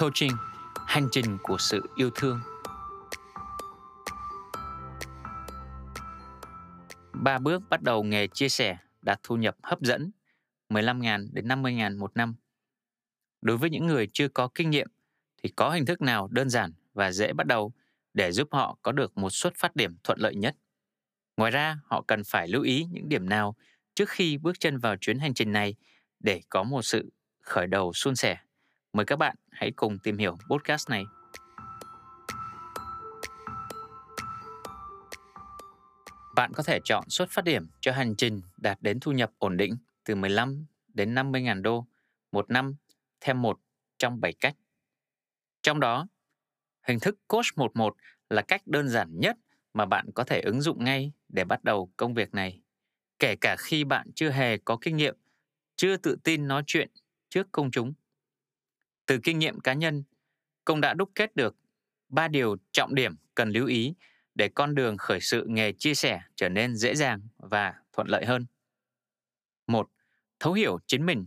Coaching, hành trình của sự yêu thương. Ba bước bắt đầu nghề chia sẻ đạt thu nhập hấp dẫn 15.000 đến 50.000 một năm. Đối với những người chưa có kinh nghiệm thì có hình thức nào đơn giản và dễ bắt đầu để giúp họ có được một xuất phát điểm thuận lợi nhất. Ngoài ra, họ cần phải lưu ý những điểm nào trước khi bước chân vào chuyến hành trình này để có một sự khởi đầu suôn sẻ. Mời các bạn hãy cùng tìm hiểu podcast này. Bạn có thể chọn xuất phát điểm cho hành trình đạt đến thu nhập ổn định từ 15 đến 50 ngàn đô một năm theo một trong 7 cách. Trong đó, hình thức Coach 11 là cách đơn giản nhất mà bạn có thể ứng dụng ngay để bắt đầu công việc này. Kể cả khi bạn chưa hề có kinh nghiệm, chưa tự tin nói chuyện trước công chúng. Từ kinh nghiệm cá nhân, công đã đúc kết được ba điều trọng điểm cần lưu ý để con đường khởi sự nghề chia sẻ trở nên dễ dàng và thuận lợi hơn. Một, Thấu hiểu chính mình.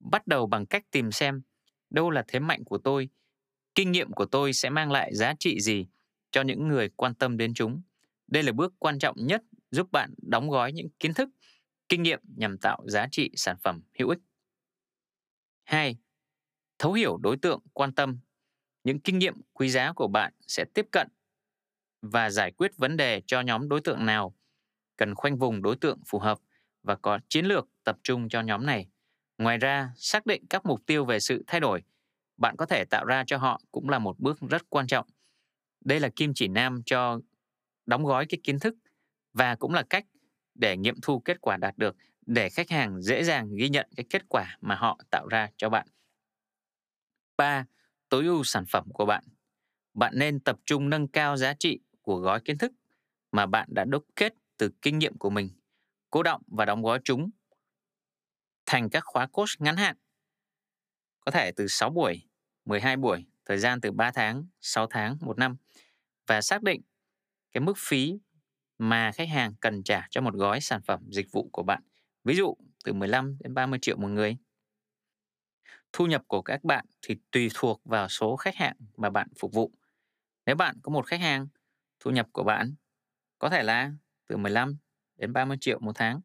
Bắt đầu bằng cách tìm xem đâu là thế mạnh của tôi, kinh nghiệm của tôi sẽ mang lại giá trị gì cho những người quan tâm đến chúng. Đây là bước quan trọng nhất giúp bạn đóng gói những kiến thức, kinh nghiệm nhằm tạo giá trị sản phẩm hữu ích. 2. Thấu hiểu đối tượng quan tâm. Những kinh nghiệm quý giá của bạn sẽ tiếp cận và giải quyết vấn đề cho nhóm đối tượng nào, cần khoanh vùng đối tượng phù hợp và có chiến lược tập trung cho nhóm này. Ngoài ra, xác định các mục tiêu về sự thay đổi bạn có thể tạo ra cho họ cũng là một bước rất quan trọng. Đây là kim chỉ nam cho đóng gói cái kiến thức và cũng là cách để nghiệm thu kết quả đạt được để khách hàng dễ dàng ghi nhận cái kết quả mà họ tạo ra cho bạn. 3. Tối ưu sản phẩm của bạn. Bạn nên tập trung nâng cao giá trị của gói kiến thức mà bạn đã đúc kết từ kinh nghiệm của mình, cố động và đóng gói chúng thành các khóa course ngắn hạn. Có thể từ 6 buổi, 12 buổi, thời gian từ 3 tháng, 6 tháng, 1 năm và xác định cái mức phí mà khách hàng cần trả cho một gói sản phẩm dịch vụ của bạn. Ví dụ từ 15 đến 30 triệu một người. Thu nhập của các bạn thì tùy thuộc vào số khách hàng mà bạn phục vụ. Nếu bạn có một khách hàng, thu nhập của bạn có thể là từ 15 đến 30 triệu một tháng.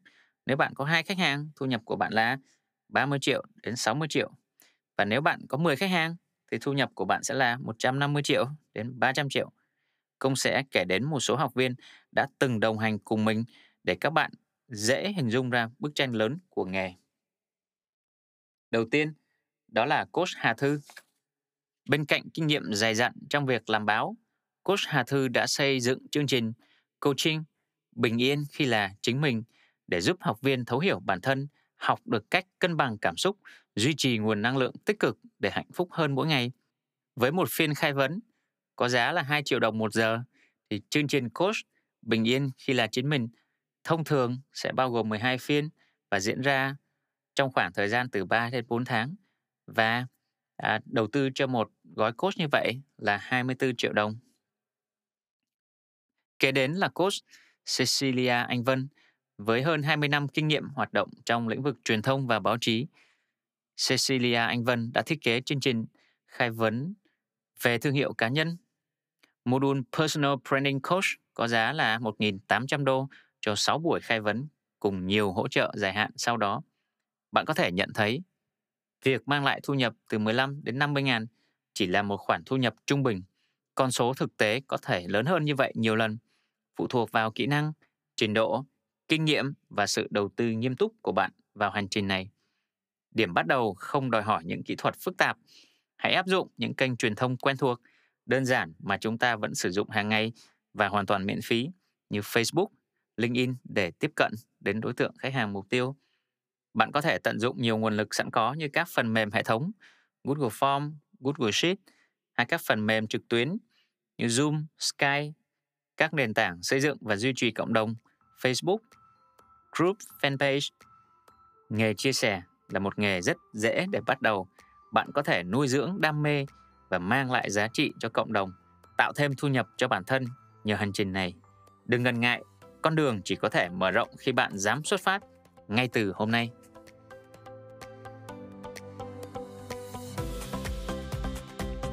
Nếu bạn có hai khách hàng, thu nhập của bạn là 30 triệu đến 60 triệu. Và nếu bạn có 10 khách hàng thì thu nhập của bạn sẽ là 150 triệu đến 300 triệu. Công sẽ kể đến một số học viên đã từng đồng hành cùng mình để các bạn dễ hình dung ra bức tranh lớn của nghề. Đầu tiên, đó là Coach Hà Thư. Bên cạnh kinh nghiệm dày dặn trong việc làm báo, Coach Hà Thư đã xây dựng chương trình Coaching Bình yên khi là chính mình để giúp học viên thấu hiểu bản thân, học được cách cân bằng cảm xúc, duy trì nguồn năng lượng tích cực để hạnh phúc hơn mỗi ngày. Với một phiên khai vấn có giá là 2 triệu đồng một giờ thì chương trình coach bình yên khi là chính mình thông thường sẽ bao gồm 12 phiên và diễn ra trong khoảng thời gian từ 3 đến 4 tháng và à, đầu tư cho một gói coach như vậy là 24 triệu đồng. Kế đến là coach Cecilia Anh Vân với hơn 20 năm kinh nghiệm hoạt động trong lĩnh vực truyền thông và báo chí. Cecilia Anh Vân đã thiết kế chương trình khai vấn về thương hiệu cá nhân. Module Personal Branding Coach có giá là 1.800 đô cho 6 buổi khai vấn cùng nhiều hỗ trợ dài hạn sau đó. Bạn có thể nhận thấy việc mang lại thu nhập từ 15 đến 50 ngàn chỉ là một khoản thu nhập trung bình. Con số thực tế có thể lớn hơn như vậy nhiều lần, phụ thuộc vào kỹ năng, trình độ, kinh nghiệm và sự đầu tư nghiêm túc của bạn vào hành trình này. Điểm bắt đầu không đòi hỏi những kỹ thuật phức tạp. Hãy áp dụng những kênh truyền thông quen thuộc, đơn giản mà chúng ta vẫn sử dụng hàng ngày và hoàn toàn miễn phí như Facebook, LinkedIn để tiếp cận đến đối tượng khách hàng mục tiêu. Bạn có thể tận dụng nhiều nguồn lực sẵn có như các phần mềm hệ thống Google Form, Google Sheet hay các phần mềm trực tuyến như Zoom, Skype, các nền tảng xây dựng và duy trì cộng đồng Facebook, Group Fanpage. Nghề chia sẻ là một nghề rất dễ để bắt đầu. Bạn có thể nuôi dưỡng đam mê và mang lại giá trị cho cộng đồng, tạo thêm thu nhập cho bản thân nhờ hành trình này. Đừng ngần ngại, con đường chỉ có thể mở rộng khi bạn dám xuất phát ngay từ hôm nay.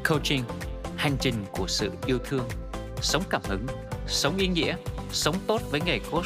Coaching, hành trình của sự yêu thương, sống cảm hứng, sống ý nghĩa, sống tốt với nghề coach.